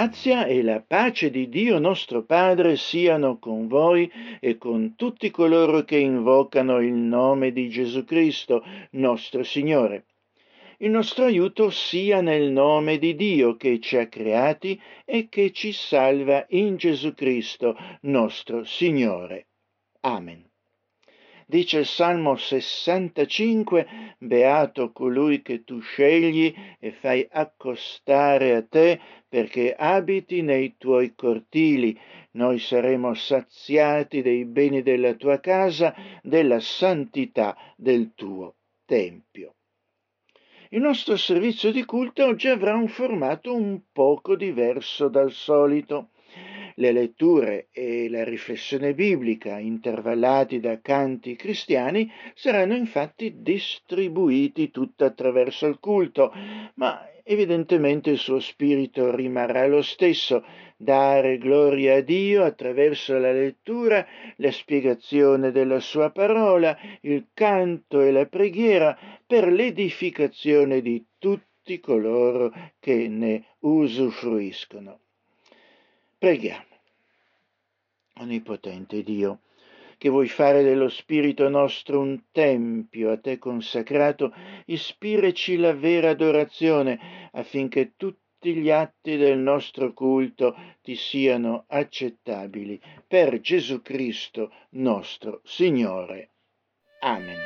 grazia e la pace di Dio nostro Padre siano con voi e con tutti coloro che invocano il nome di Gesù Cristo, nostro Signore. Il nostro aiuto sia nel nome di Dio che ci ha creati e che ci salva in Gesù Cristo, nostro Signore. Amen. Dice il Salmo 65, Beato colui che tu scegli e fai accostare a te perché abiti nei tuoi cortili. Noi saremo saziati dei beni della tua casa, della santità del tuo tempio. Il nostro servizio di culto oggi avrà un formato un poco diverso dal solito. Le letture e la riflessione biblica, intervallati da canti cristiani, saranno infatti distribuiti tutto attraverso il culto, ma evidentemente il suo spirito rimarrà lo stesso, dare gloria a Dio attraverso la lettura, la spiegazione della sua parola, il canto e la preghiera per l'edificazione di tutti coloro che ne usufruiscono. Preghiamo. Onnipotente Dio, che vuoi fare dello Spirito nostro un tempio a te consacrato, ispiraci la vera adorazione affinché tutti gli atti del nostro culto ti siano accettabili. Per Gesù Cristo nostro Signore. Amen.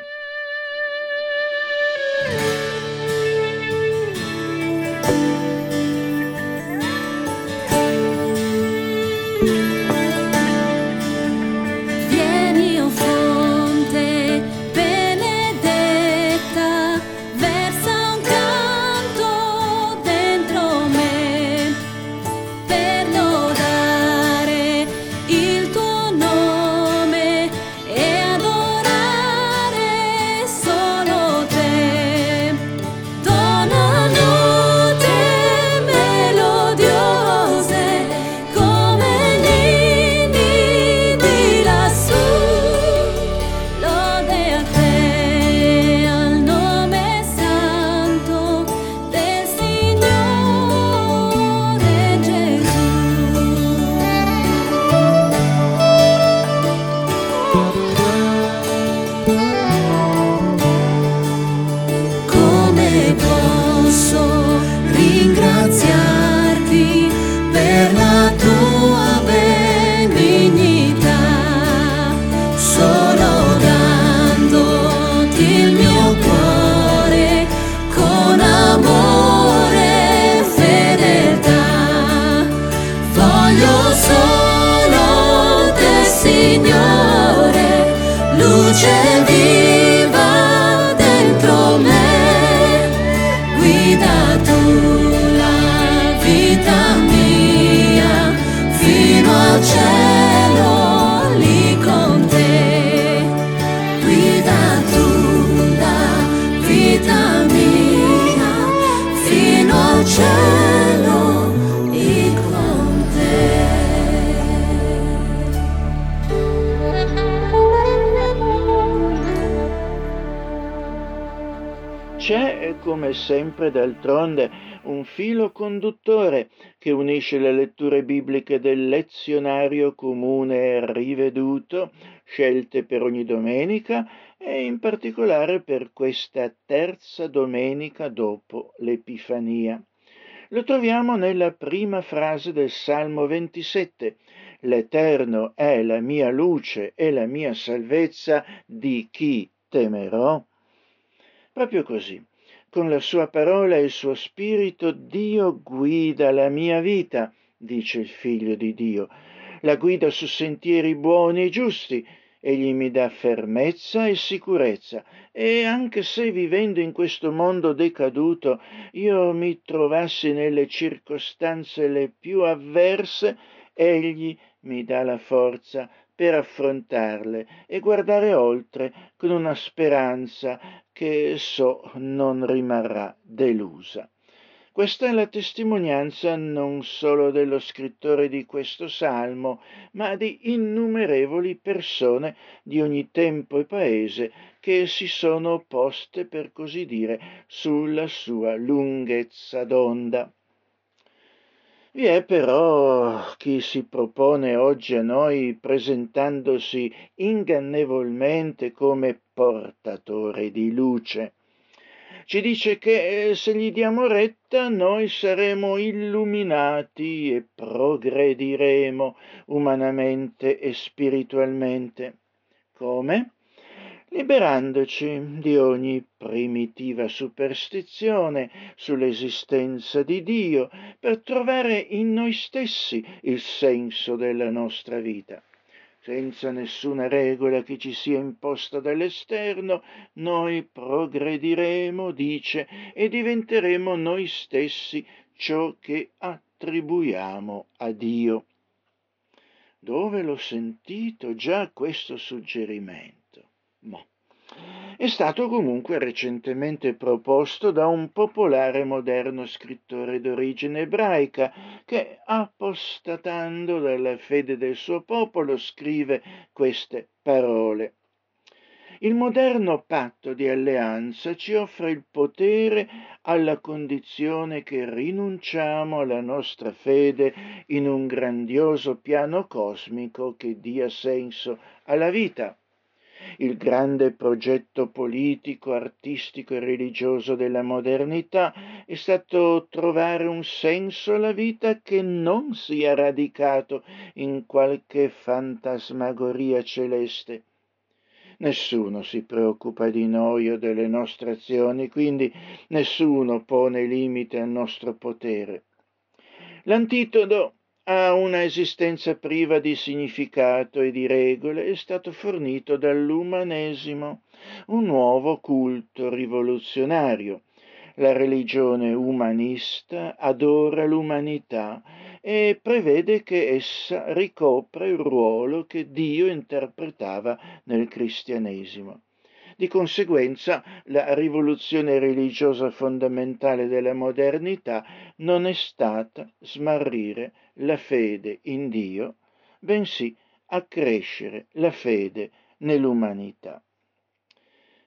feel me come sempre d'altronde un filo conduttore che unisce le letture bibliche del lezionario comune riveduto, scelte per ogni domenica e in particolare per questa terza domenica dopo l'Epifania. Lo troviamo nella prima frase del Salmo 27. L'Eterno è la mia luce e la mia salvezza, di chi temerò? Proprio così con la sua parola e il suo spirito Dio guida la mia vita, dice il figlio di Dio. La guida su sentieri buoni e giusti, egli mi dà fermezza e sicurezza e anche se vivendo in questo mondo decaduto io mi trovassi nelle circostanze le più avverse, egli mi dà la forza per affrontarle e guardare oltre con una speranza che so non rimarrà delusa. Questa è la testimonianza non solo dello scrittore di questo salmo, ma di innumerevoli persone di ogni tempo e paese che si sono poste, per così dire, sulla sua lunghezza d'onda. Vi è però chi si propone oggi a noi presentandosi ingannevolmente come portatore di luce. Ci dice che eh, se gli diamo retta noi saremo illuminati e progrediremo umanamente e spiritualmente. Come? Liberandoci di ogni primitiva superstizione sull'esistenza di Dio per trovare in noi stessi il senso della nostra vita. Senza nessuna regola che ci sia imposta dall'esterno, noi progrediremo, dice, e diventeremo noi stessi ciò che attribuiamo a Dio. Dove l'ho sentito già questo suggerimento? È stato comunque recentemente proposto da un popolare moderno scrittore d'origine ebraica che, apostatando dalla fede del suo popolo, scrive queste parole. Il moderno patto di alleanza ci offre il potere alla condizione che rinunciamo alla nostra fede in un grandioso piano cosmico che dia senso alla vita il grande progetto politico, artistico e religioso della modernità è stato trovare un senso alla vita che non sia radicato in qualche fantasmagoria celeste. Nessuno si preoccupa di noi o delle nostre azioni, quindi nessuno pone limite al nostro potere. L'antidoto a una esistenza priva di significato e di regole è stato fornito dall'umanesimo, un nuovo culto rivoluzionario. La religione umanista adora l'umanità e prevede che essa ricopra il ruolo che Dio interpretava nel cristianesimo. Di conseguenza la rivoluzione religiosa fondamentale della modernità non è stata smarrire la fede in Dio, bensì accrescere la fede nell'umanità.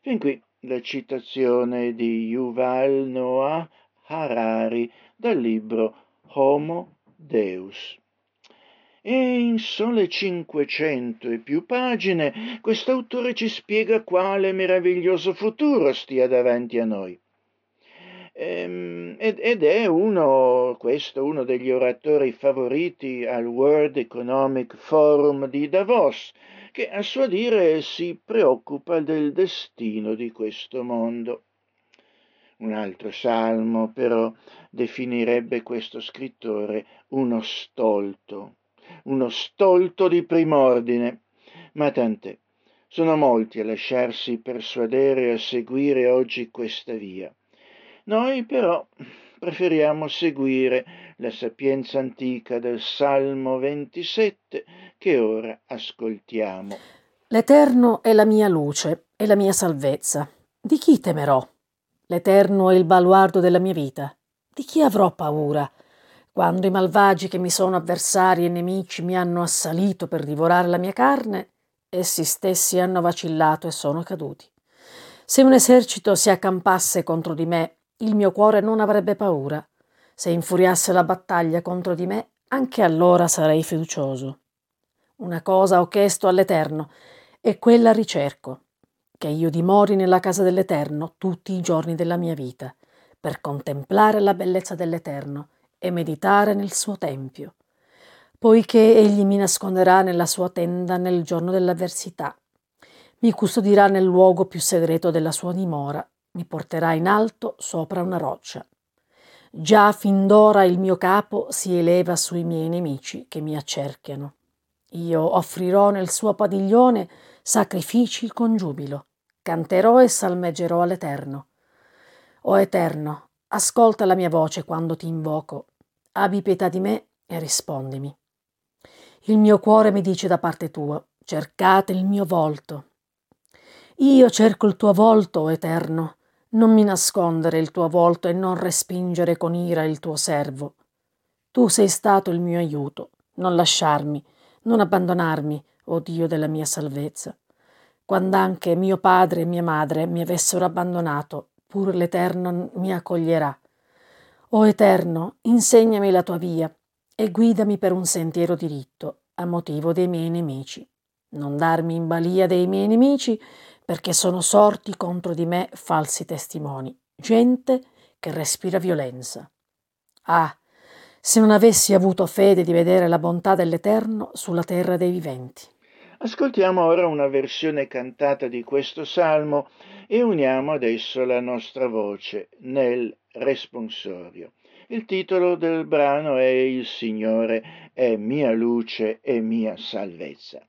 Fin qui la citazione di Yuval Noah Harari dal libro Homo Deus. E in sole 500 e più pagine quest'autore ci spiega quale meraviglioso futuro stia davanti a noi. Ehm, ed è uno, questo, uno degli oratori favoriti al World Economic Forum di Davos, che a suo dire si preoccupa del destino di questo mondo. Un altro salmo però definirebbe questo scrittore uno stolto, uno stolto di prim'ordine, ma tant'è. Sono molti a lasciarsi persuadere a seguire oggi questa via. Noi però preferiamo seguire la sapienza antica del Salmo 27 che ora ascoltiamo. L'Eterno è la mia luce e la mia salvezza. Di chi temerò? L'Eterno è il baluardo della mia vita. Di chi avrò paura? Quando i malvagi che mi sono avversari e nemici mi hanno assalito per divorare la mia carne, essi stessi hanno vacillato e sono caduti. Se un esercito si accampasse contro di me, il mio cuore non avrebbe paura. Se infuriasse la battaglia contro di me, anche allora sarei fiducioso. Una cosa ho chiesto all'Eterno, e quella ricerco, che io dimori nella casa dell'Eterno tutti i giorni della mia vita, per contemplare la bellezza dell'Eterno e meditare nel suo tempio, poiché egli mi nasconderà nella sua tenda nel giorno dell'avversità, mi custodirà nel luogo più segreto della sua dimora, mi porterà in alto sopra una roccia. Già fin d'ora il mio capo si eleva sui miei nemici che mi accerchiano. Io offrirò nel suo padiglione sacrifici con giubilo, canterò e salmeggerò all'Eterno. O Eterno, Ascolta la mia voce quando ti invoco. Abbi pietà di me e rispondimi. Il mio cuore mi dice da parte tua, cercate il mio volto. Io cerco il tuo volto, Eterno. Non mi nascondere il tuo volto e non respingere con ira il tuo servo. Tu sei stato il mio aiuto. Non lasciarmi, non abbandonarmi, o oh Dio della mia salvezza. Quando anche mio padre e mia madre mi avessero abbandonato, pur l'Eterno mi accoglierà. O Eterno, insegnami la tua via, e guidami per un sentiero diritto a motivo dei miei nemici. Non darmi in balia dei miei nemici perché sono sorti contro di me falsi testimoni, gente che respira violenza. Ah, se non avessi avuto fede di vedere la bontà dell'Eterno sulla terra dei viventi. Ascoltiamo ora una versione cantata di questo salmo e uniamo adesso la nostra voce nel responsorio. Il titolo del brano è Il Signore è mia luce e mia salvezza.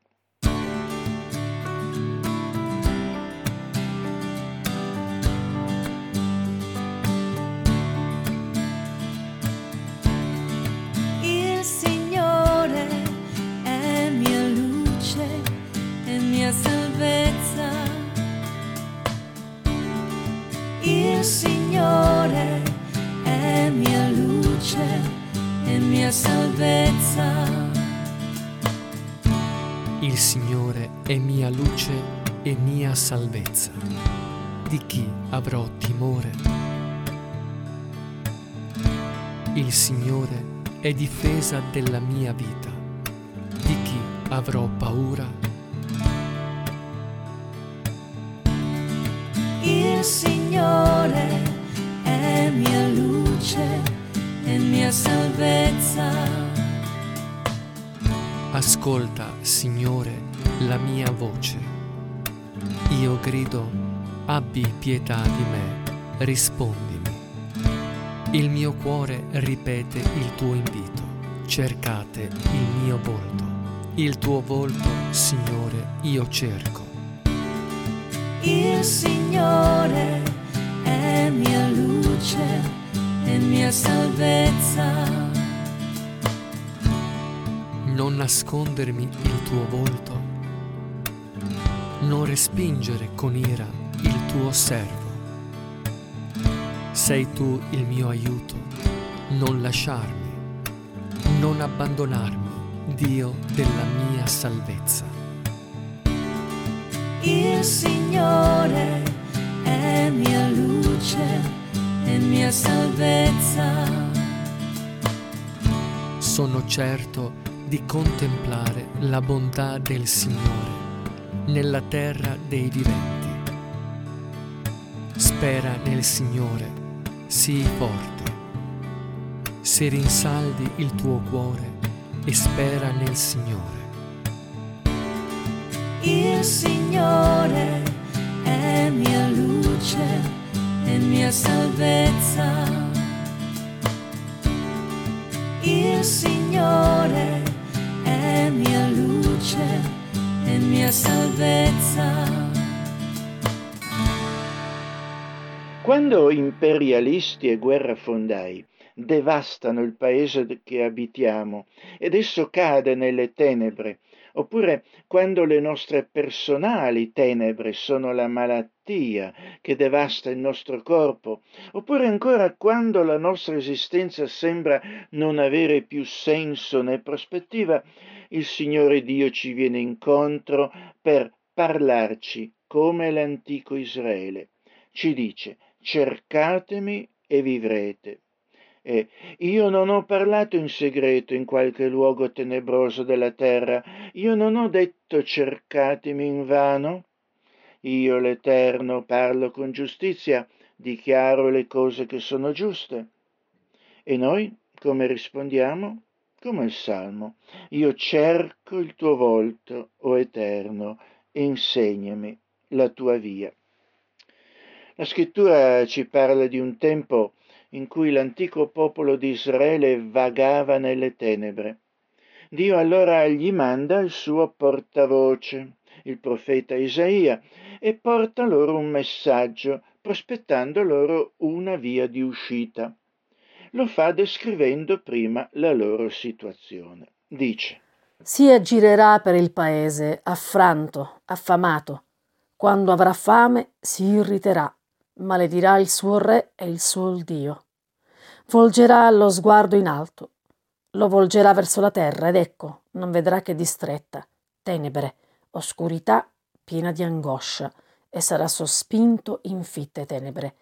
Mia luce e mia salvezza. Di chi avrò timore? Il Signore è difesa della mia vita. Di chi avrò paura? Il Signore è mia luce e mia salvezza. Ascolta, Signore, la mia voce. Io grido, abbi pietà di me, rispondimi. Il mio cuore ripete il tuo invito, cercate il mio volto. Il tuo volto, Signore, io cerco. Il Signore è mia luce e mia salvezza. Non nascondermi il tuo volto, non respingere con ira il tuo servo. Sei tu il mio aiuto, non lasciarmi, non abbandonarmi, Dio della mia salvezza. Il Signore è mia luce e mia salvezza. Sono certo di contemplare la bontà del Signore nella terra dei viventi. Spera nel Signore, sii forte. Se rinsaldi il tuo cuore e spera nel Signore il Signore è mia luce e mia salvezza. Il Signore è mia luce mia salvezza. Quando imperialisti e guerrafondai devastano il paese che abitiamo ed esso cade nelle tenebre, oppure quando le nostre personali tenebre sono la malattia che devasta il nostro corpo, oppure ancora quando la nostra esistenza sembra non avere più senso né prospettiva, il Signore Dio ci viene incontro per parlarci come l'antico Israele. Ci dice, cercatemi e vivrete. E io non ho parlato in segreto in qualche luogo tenebroso della terra, io non ho detto cercatemi in vano. Io l'Eterno parlo con giustizia, dichiaro le cose che sono giuste. E noi come rispondiamo? Come il Salmo. Io cerco il tuo volto, o Eterno, insegnami la tua via. La scrittura ci parla di un tempo in cui l'antico popolo di Israele vagava nelle tenebre. Dio allora gli manda il suo portavoce, il profeta Isaia, e porta loro un messaggio, prospettando loro una via di uscita. Lo fa descrivendo prima la loro situazione. Dice Si aggirerà per il paese, affranto, affamato. Quando avrà fame si irriterà maledirà il suo re e il suo Dio. Volgerà lo sguardo in alto, lo volgerà verso la terra ed ecco, non vedrà che distretta, tenebre, oscurità piena di angoscia e sarà sospinto in fitte tenebre.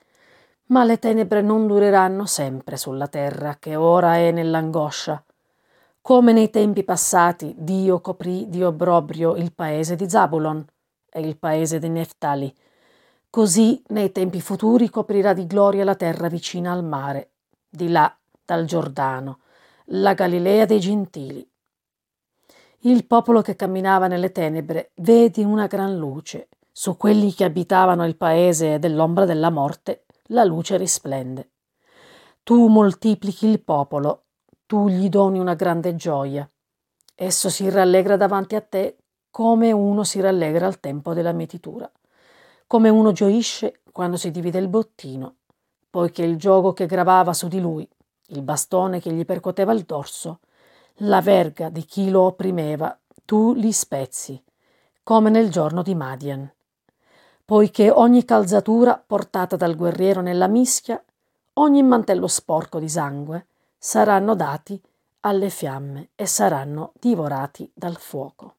Ma le tenebre non dureranno sempre sulla terra che ora è nell'angoscia. Come nei tempi passati Dio coprì di obbrobrio il paese di Zabulon e il paese di Neftali, così nei tempi futuri coprirà di gloria la terra vicina al mare, di là dal Giordano, la Galilea dei Gentili. Il popolo che camminava nelle tenebre vede una gran luce. Su quelli che abitavano il paese dell'ombra della morte, la luce risplende. Tu moltiplichi il popolo, tu gli doni una grande gioia. Esso si rallegra davanti a te come uno si rallegra al tempo della mietitura, come uno gioisce quando si divide il bottino, poiché il gioco che gravava su di lui, il bastone che gli percoteva il dorso, la verga di chi lo opprimeva, tu li spezzi, come nel giorno di Madian. Poiché ogni calzatura portata dal guerriero nella mischia, ogni mantello sporco di sangue, saranno dati alle fiamme e saranno divorati dal fuoco.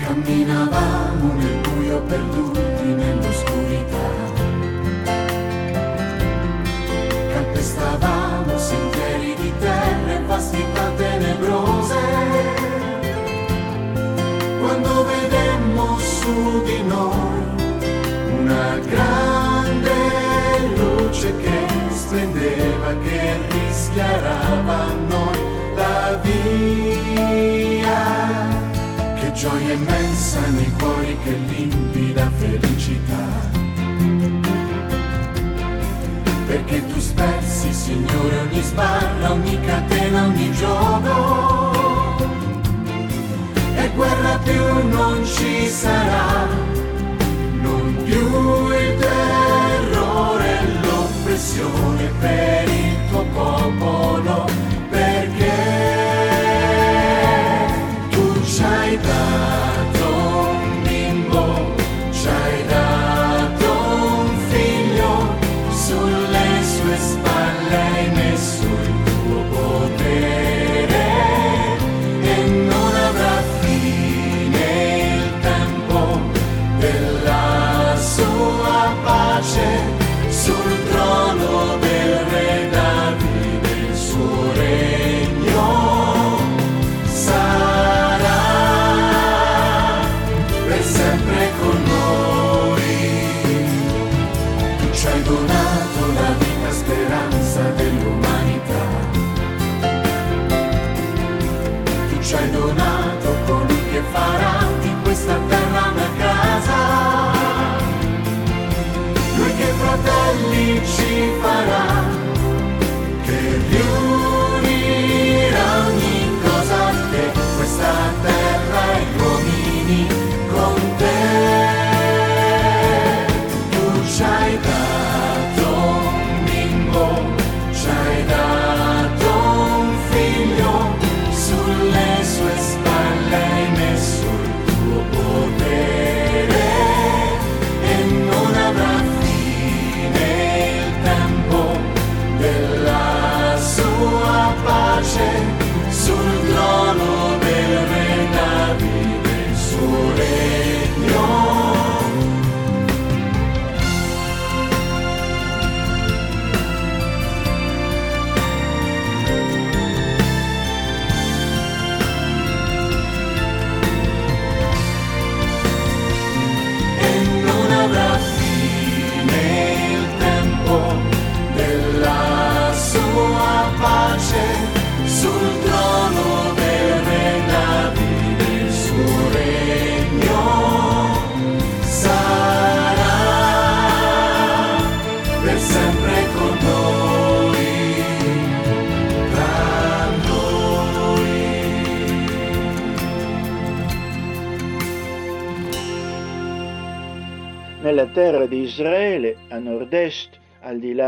camminavamo nel buio perduti rischiarava a noi la via gioia immensa nei cuori che limpida felicità. Perché tu spezzi, Signore, ogni sbarra, ogni catena, ogni gioco. E guerra più non ci sarà, non più il terrore e l'oppressione per il tuo popolo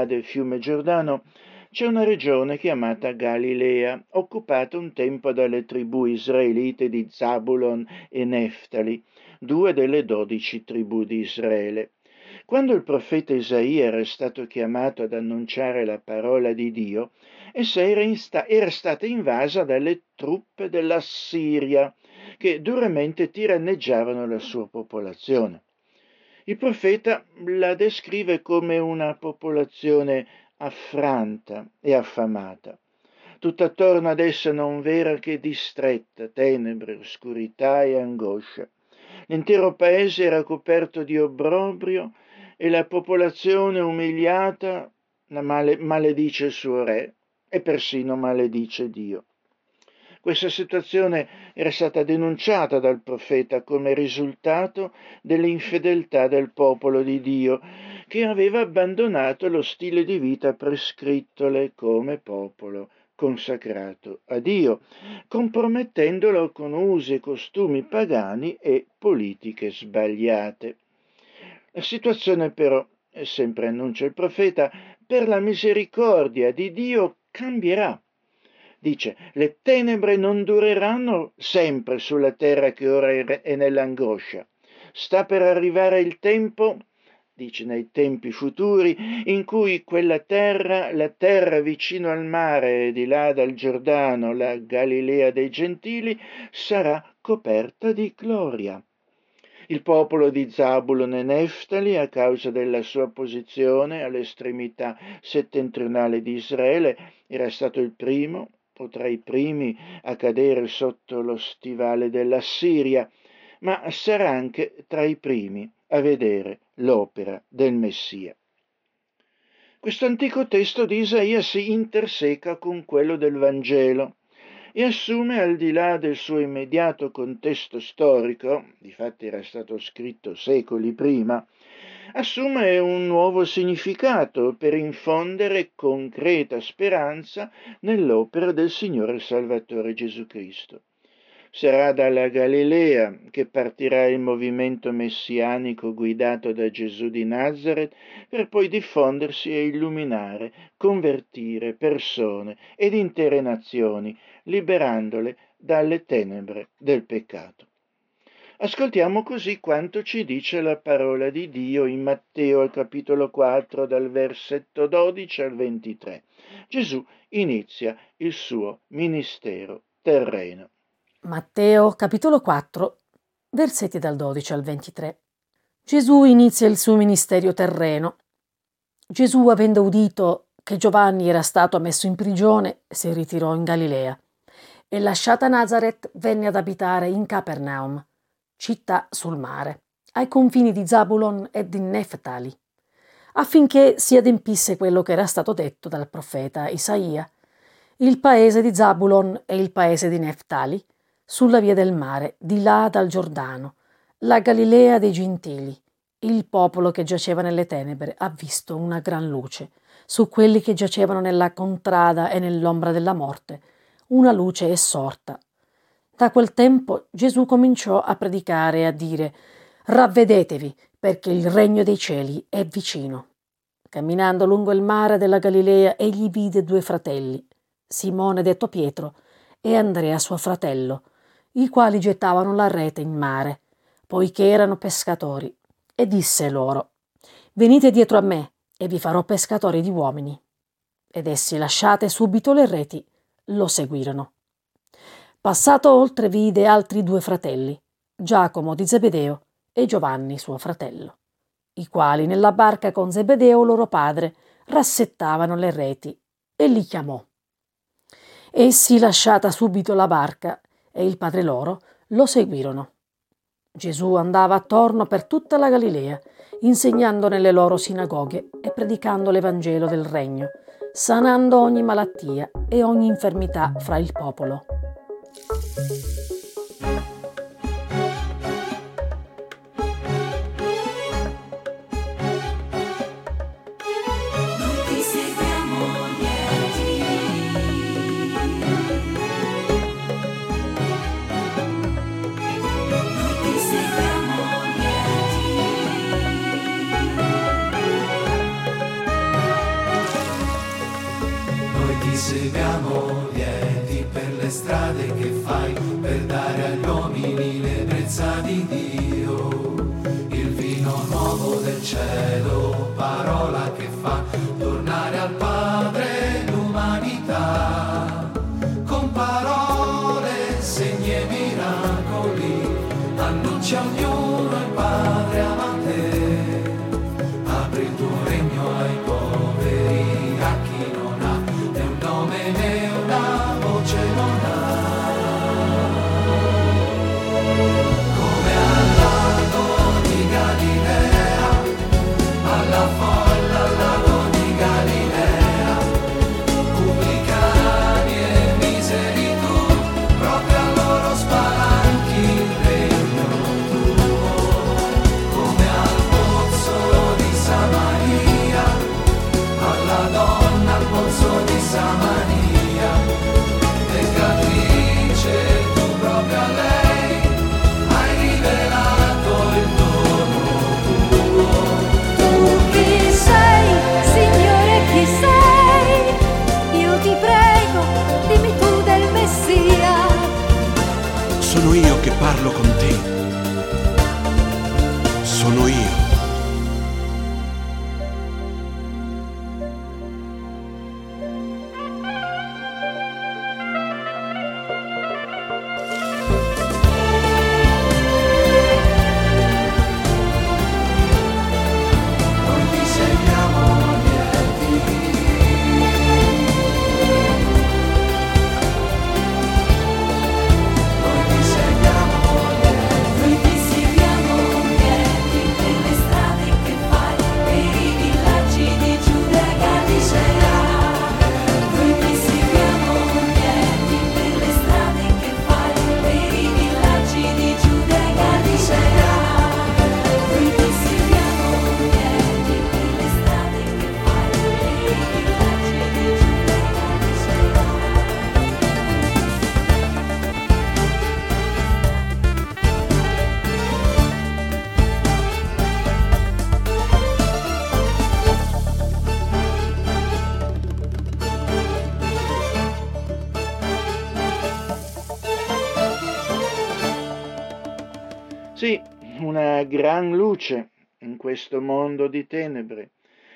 del fiume Giordano, c'è una regione chiamata Galilea, occupata un tempo dalle tribù israelite di Zabulon e Neftali, due delle dodici tribù di Israele. Quando il profeta Isaia era stato chiamato ad annunciare la parola di Dio, essa era, sta- era stata invasa dalle truppe della Siria, che duramente tiranneggiavano la sua popolazione. Il profeta la descrive come una popolazione affranta e affamata. Tutt'attorno ad essa non v'era che distretta, tenebre, oscurità e angoscia. L'intero paese era coperto di obbrobrio e la popolazione umiliata male, maledice il suo re e persino maledice Dio. Questa situazione era stata denunciata dal profeta come risultato dell'infedeltà del popolo di Dio, che aveva abbandonato lo stile di vita prescrittole come popolo consacrato a Dio, compromettendolo con usi e costumi pagani e politiche sbagliate. La situazione però, sempre annuncia il profeta, per la misericordia di Dio cambierà dice, le tenebre non dureranno sempre sulla terra che ora è nell'angoscia. Sta per arrivare il tempo, dice nei tempi futuri, in cui quella terra, la terra vicino al mare, di là dal Giordano, la Galilea dei Gentili, sarà coperta di gloria. Il popolo di Zabulon e Neftali, a causa della sua posizione all'estremità settentrionale di Israele, era stato il primo o tra i primi a cadere sotto lo stivale della Siria, ma sarà anche tra i primi a vedere l'opera del Messia. Questo antico testo di Isaia si interseca con quello del Vangelo e assume al di là del suo immediato contesto storico, difatti era stato scritto secoli prima, assume un nuovo significato per infondere concreta speranza nell'opera del Signore Salvatore Gesù Cristo. Sarà dalla Galilea che partirà il movimento messianico guidato da Gesù di Nazareth per poi diffondersi e illuminare, convertire persone ed intere nazioni, liberandole dalle tenebre del peccato. Ascoltiamo così quanto ci dice la parola di Dio in Matteo al capitolo 4 dal versetto 12 al 23. Gesù inizia il suo ministero terreno. Matteo capitolo 4 versetti dal 12 al 23. Gesù inizia il suo ministero terreno. Gesù, avendo udito che Giovanni era stato messo in prigione, si ritirò in Galilea e lasciata Nazareth venne ad abitare in Capernaum città sul mare, ai confini di Zabulon e di Neftali, affinché si adempisse quello che era stato detto dal profeta Isaia. Il paese di Zabulon e il paese di Neftali, sulla via del mare, di là dal Giordano, la Galilea dei Gentili. Il popolo che giaceva nelle tenebre ha visto una gran luce. Su quelli che giacevano nella contrada e nell'ombra della morte, una luce è sorta. Da quel tempo Gesù cominciò a predicare e a dire Ravvedetevi, perché il regno dei cieli è vicino. Camminando lungo il mare della Galilea, egli vide due fratelli, Simone detto Pietro e Andrea suo fratello, i quali gettavano la rete in mare, poiché erano pescatori, e disse loro Venite dietro a me, e vi farò pescatori di uomini. Ed essi, lasciate subito le reti, lo seguirono. Passato oltre vide altri due fratelli, Giacomo di Zebedeo e Giovanni suo fratello, i quali nella barca con Zebedeo loro padre rassettavano le reti e li chiamò. Essi, lasciata subito la barca e il padre loro, lo seguirono. Gesù andava attorno per tutta la Galilea, insegnando nelle loro sinagoghe e predicando l'Evangelo del Regno, sanando ogni malattia e ogni infermità fra il popolo. Noite sem amor. Cielo, parola che fa questo mondo di tenebre.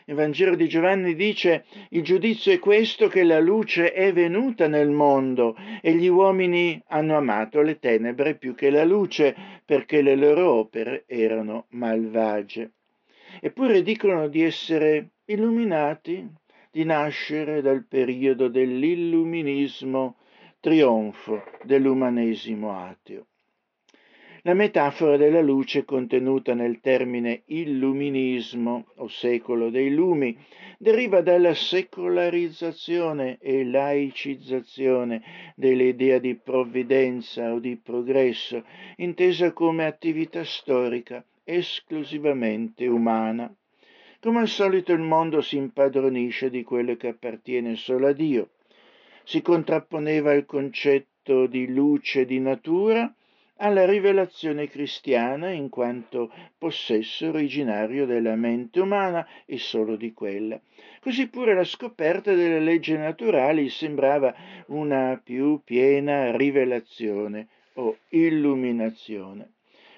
Il Vangelo di Giovanni dice il giudizio è questo che la luce è venuta nel mondo e gli uomini hanno amato le tenebre più che la luce perché le loro opere erano malvagie. Eppure dicono di essere illuminati, di nascere dal periodo dell'illuminismo, trionfo dell'umanesimo ateo. La metafora della luce contenuta nel termine illuminismo o secolo dei lumi deriva dalla secolarizzazione e laicizzazione dell'idea di provvidenza o di progresso, intesa come attività storica esclusivamente umana. Come al solito il mondo si impadronisce di quello che appartiene solo a Dio. Si contrapponeva il concetto di luce di natura alla rivelazione cristiana in quanto possesso originario della mente umana e solo di quella. Così pure la scoperta delle leggi naturali sembrava una più piena rivelazione o illuminazione.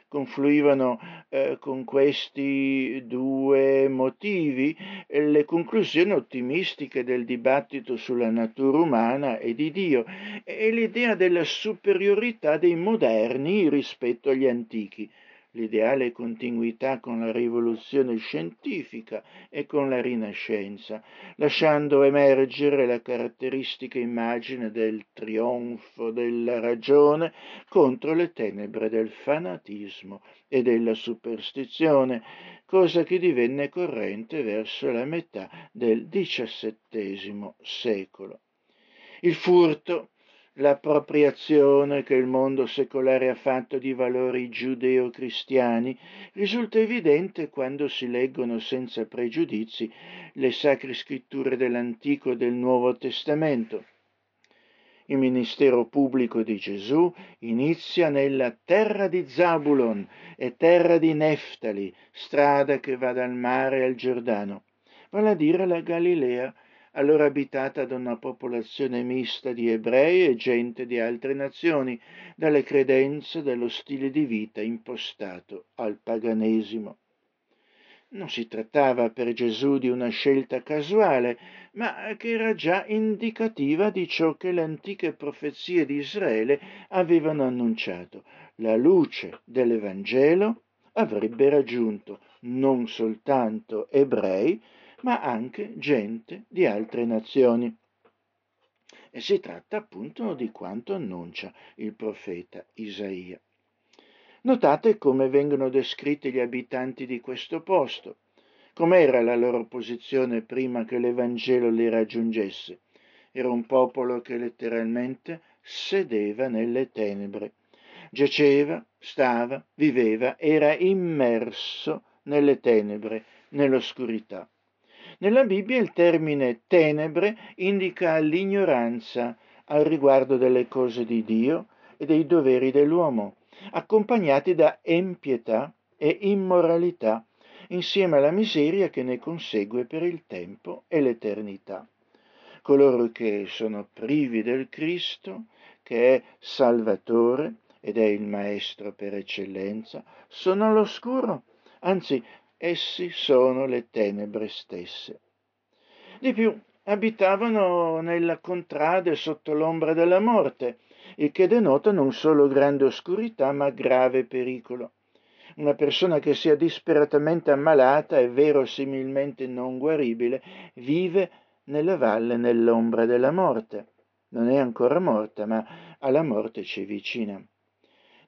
Confluivano eh, con questi due motivi eh, le conclusioni ottimistiche del dibattito sulla natura umana e di Dio e l'idea della superiorità dei moderni rispetto agli antichi, l'ideale continuità con la rivoluzione scientifica e con la Rinascenza, lasciando emergere la caratteristica immagine del trionfo della ragione contro le tenebre del fanatismo e della superstizione, cosa che divenne corrente verso la metà del XVII secolo. Il furto l'appropriazione che il mondo secolare ha fatto di valori giudeo-cristiani risulta evidente quando si leggono senza pregiudizi le sacre scritture dell'Antico e del Nuovo Testamento. Il ministero pubblico di Gesù inizia nella terra di Zabulon e terra di Neftali, strada che va dal mare al Giordano, vale a dire la Galilea, allora abitata da una popolazione mista di ebrei e gente di altre nazioni, dalle credenze dello stile di vita impostato al paganesimo. Non si trattava per Gesù di una scelta casuale, ma che era già indicativa di ciò che le antiche profezie di Israele avevano annunciato. La luce dell'Evangelo avrebbe raggiunto non soltanto ebrei, ma anche gente di altre nazioni. E si tratta appunto di quanto annuncia il profeta Isaia. Notate come vengono descritti gli abitanti di questo posto, com'era la loro posizione prima che l'Evangelo li raggiungesse. Era un popolo che letteralmente sedeva nelle tenebre, giaceva, stava, viveva, era immerso nelle tenebre, nell'oscurità. Nella Bibbia il termine tenebre indica l'ignoranza al riguardo delle cose di Dio e dei doveri dell'uomo, accompagnati da empietà e immoralità, insieme alla miseria che ne consegue per il tempo e l'eternità. Coloro che sono privi del Cristo, che è Salvatore ed è il Maestro per eccellenza, sono all'oscuro, anzi essi sono le tenebre stesse. Di più, abitavano nella contrade sotto l'ombra della morte, il che denota non solo grande oscurità, ma grave pericolo. Una persona che sia disperatamente ammalata e verosimilmente non guaribile vive nella valle nell'ombra della morte. Non è ancora morta, ma alla morte ci vicina.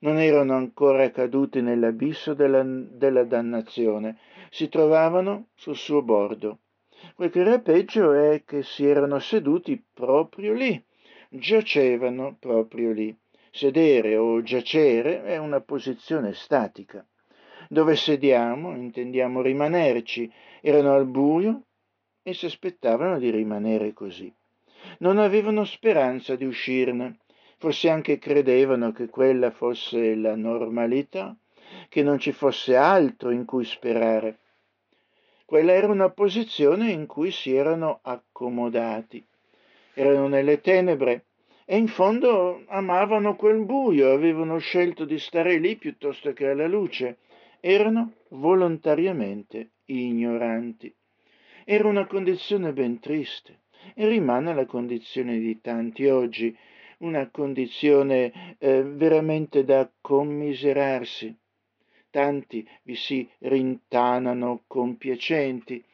Non erano ancora caduti nell'abisso della, della dannazione, si trovavano sul suo bordo. Quel che era peggio è che si erano seduti proprio lì, giacevano proprio lì. Sedere o giacere è una posizione statica. Dove sediamo intendiamo rimanerci. Erano al buio e si aspettavano di rimanere così. Non avevano speranza di uscirne, forse anche credevano che quella fosse la normalità, che non ci fosse altro in cui sperare. Quella era una posizione in cui si erano accomodati. Erano nelle tenebre e in fondo amavano quel buio, avevano scelto di stare lì piuttosto che alla luce. Erano volontariamente ignoranti. Era una condizione ben triste e rimane la condizione di tanti oggi, una condizione eh, veramente da commiserarsi. Tanti vi si rintanano compiacenti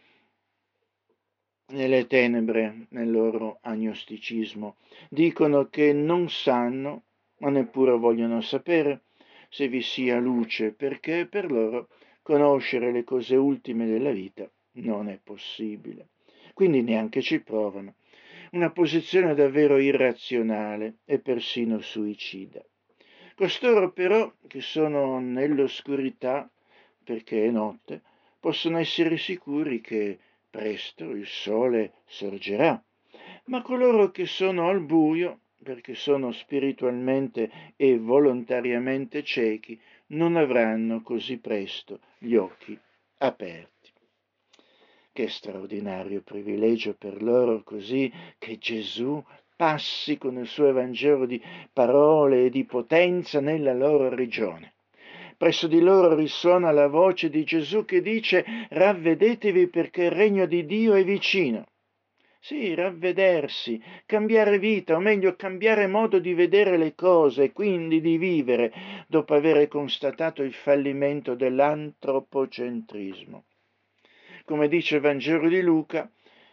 nelle tenebre nel loro agnosticismo. Dicono che non sanno, ma neppure vogliono sapere, se vi sia luce, perché per loro conoscere le cose ultime della vita non è possibile. Quindi neanche ci provano. Una posizione davvero irrazionale e persino suicida. Costoro però, che sono nell'oscurità, perché è notte, possono essere sicuri che presto il sole sorgerà. Ma coloro che sono al buio, perché sono spiritualmente e volontariamente ciechi, non avranno così presto gli occhi aperti. Che straordinario privilegio per loro così che Gesù passi con il suo Evangelo di parole e di potenza nella loro regione. Presso di loro risuona la voce di Gesù che dice ravvedetevi perché il regno di Dio è vicino. Sì, ravvedersi, cambiare vita, o meglio cambiare modo di vedere le cose e quindi di vivere, dopo aver constatato il fallimento dell'antropocentrismo. Come dice il Vangelo di Luca,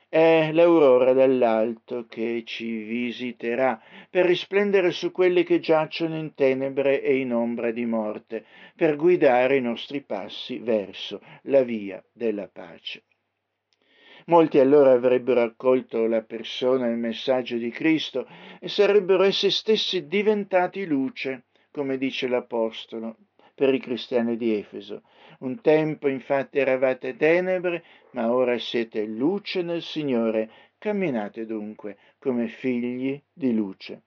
è l'aurora dall'alto che ci visiterà per risplendere su quelli che giacciono in tenebre e in ombra di morte, per guidare i nostri passi verso la via della pace. Molti allora avrebbero accolto la persona e il messaggio di Cristo e sarebbero essi stessi diventati luce, come dice l'Apostolo per i cristiani di Efeso. Un tempo infatti eravate tenebre, ma ora siete luce nel Signore. Camminate dunque come figli di luce.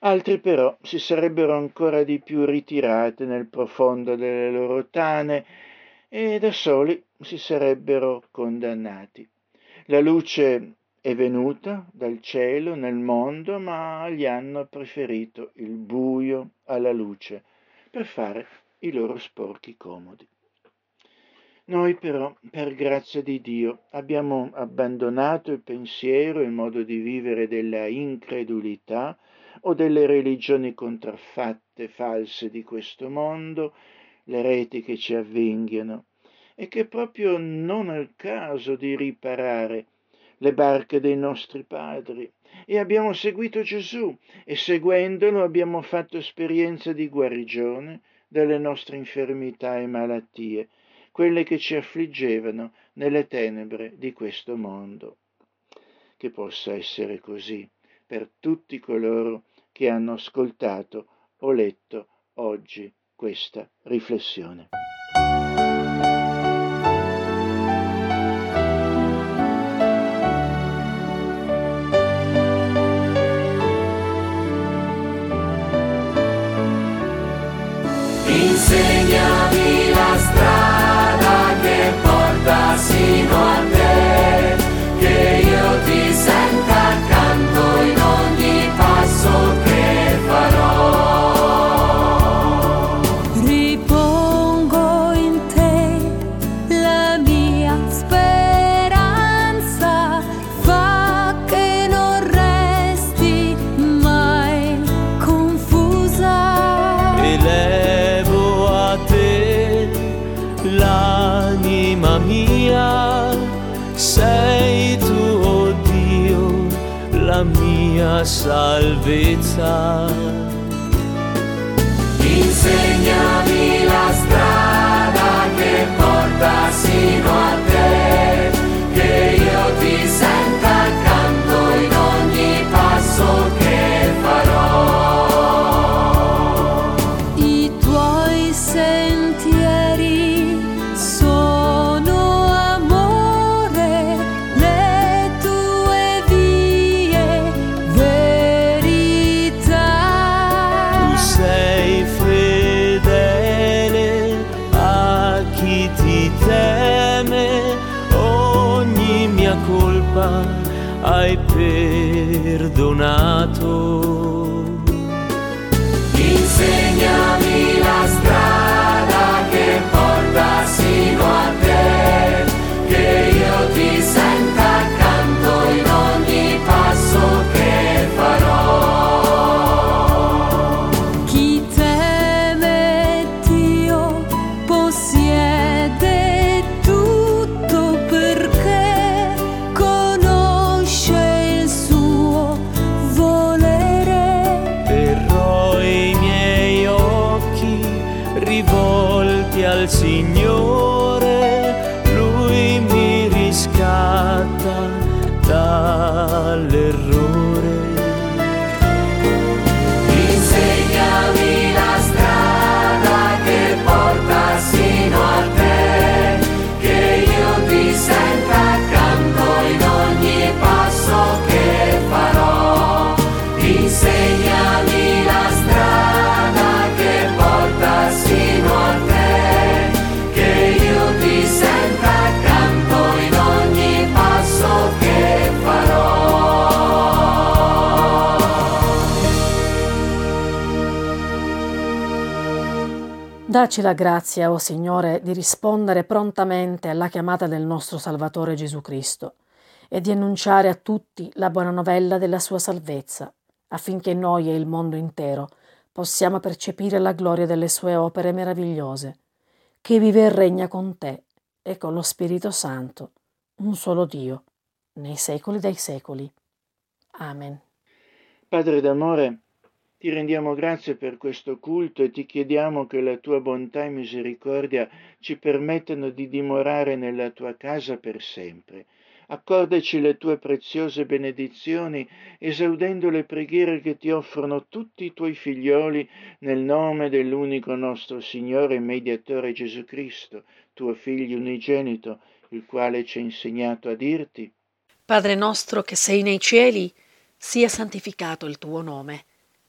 Altri però si sarebbero ancora di più ritirati nel profondo delle loro tane e da soli si sarebbero condannati. La luce è venuta dal cielo nel mondo, ma gli hanno preferito il buio alla luce per fare i loro sporchi comodi. Noi però, per grazia di Dio, abbiamo abbandonato il pensiero, il modo di vivere della incredulità o delle religioni contraffatte, false di questo mondo, le reti che ci avvinghiano, e che proprio non è il caso di riparare le barche dei nostri padri. E abbiamo seguito Gesù e seguendolo abbiamo fatto esperienza di guarigione delle nostre infermità e malattie, quelle che ci affliggevano nelle tenebre di questo mondo. Che possa essere così per tutti coloro che hanno ascoltato o letto oggi questa riflessione. Dacci la grazia, o Signore, di rispondere prontamente alla chiamata del nostro Salvatore Gesù Cristo e di annunciare a tutti la buona novella della sua salvezza, affinché noi e il mondo intero possiamo percepire la gloria delle sue opere meravigliose, che vive e regna con te e con lo Spirito Santo, un solo Dio, nei secoli dei secoli. Amen. Padre d'amore, ti rendiamo grazie per questo culto e ti chiediamo che la tua bontà e misericordia ci permettano di dimorare nella tua casa per sempre. Accordaci le tue preziose benedizioni, esaudendo le preghiere che ti offrono tutti i tuoi figlioli nel nome dell'unico nostro Signore e Mediatore Gesù Cristo, tuo Figlio unigenito, il quale ci ha insegnato a dirti. Padre nostro che sei nei cieli, sia santificato il tuo nome,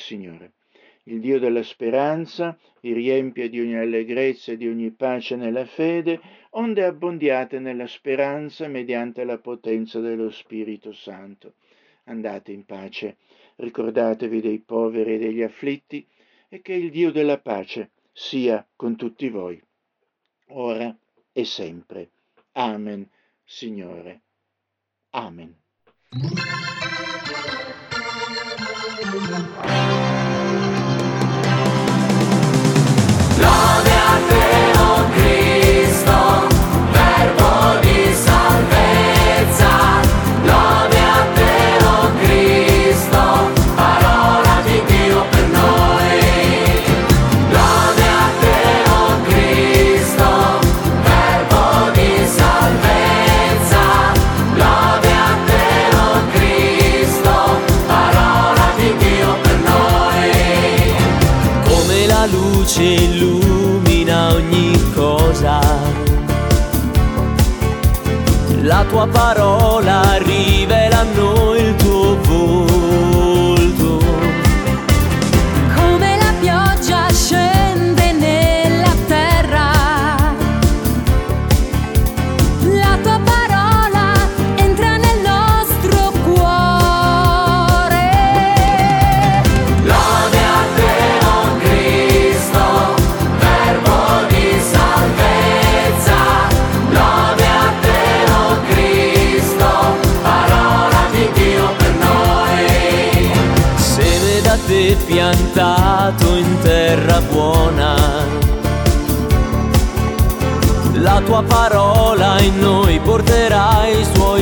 Signore. Il Dio della speranza vi riempia di ogni allegrezza e di ogni pace nella fede, onde abbondiate nella speranza mediante la potenza dello Spirito Santo. Andate in pace, ricordatevi dei poveri e degli afflitti e che il Dio della pace sia con tutti voi, ora e sempre. Amen, Signore. Amen. செய்கின்றான் tua parola piantato in terra buona. La tua parola in noi porterà il suo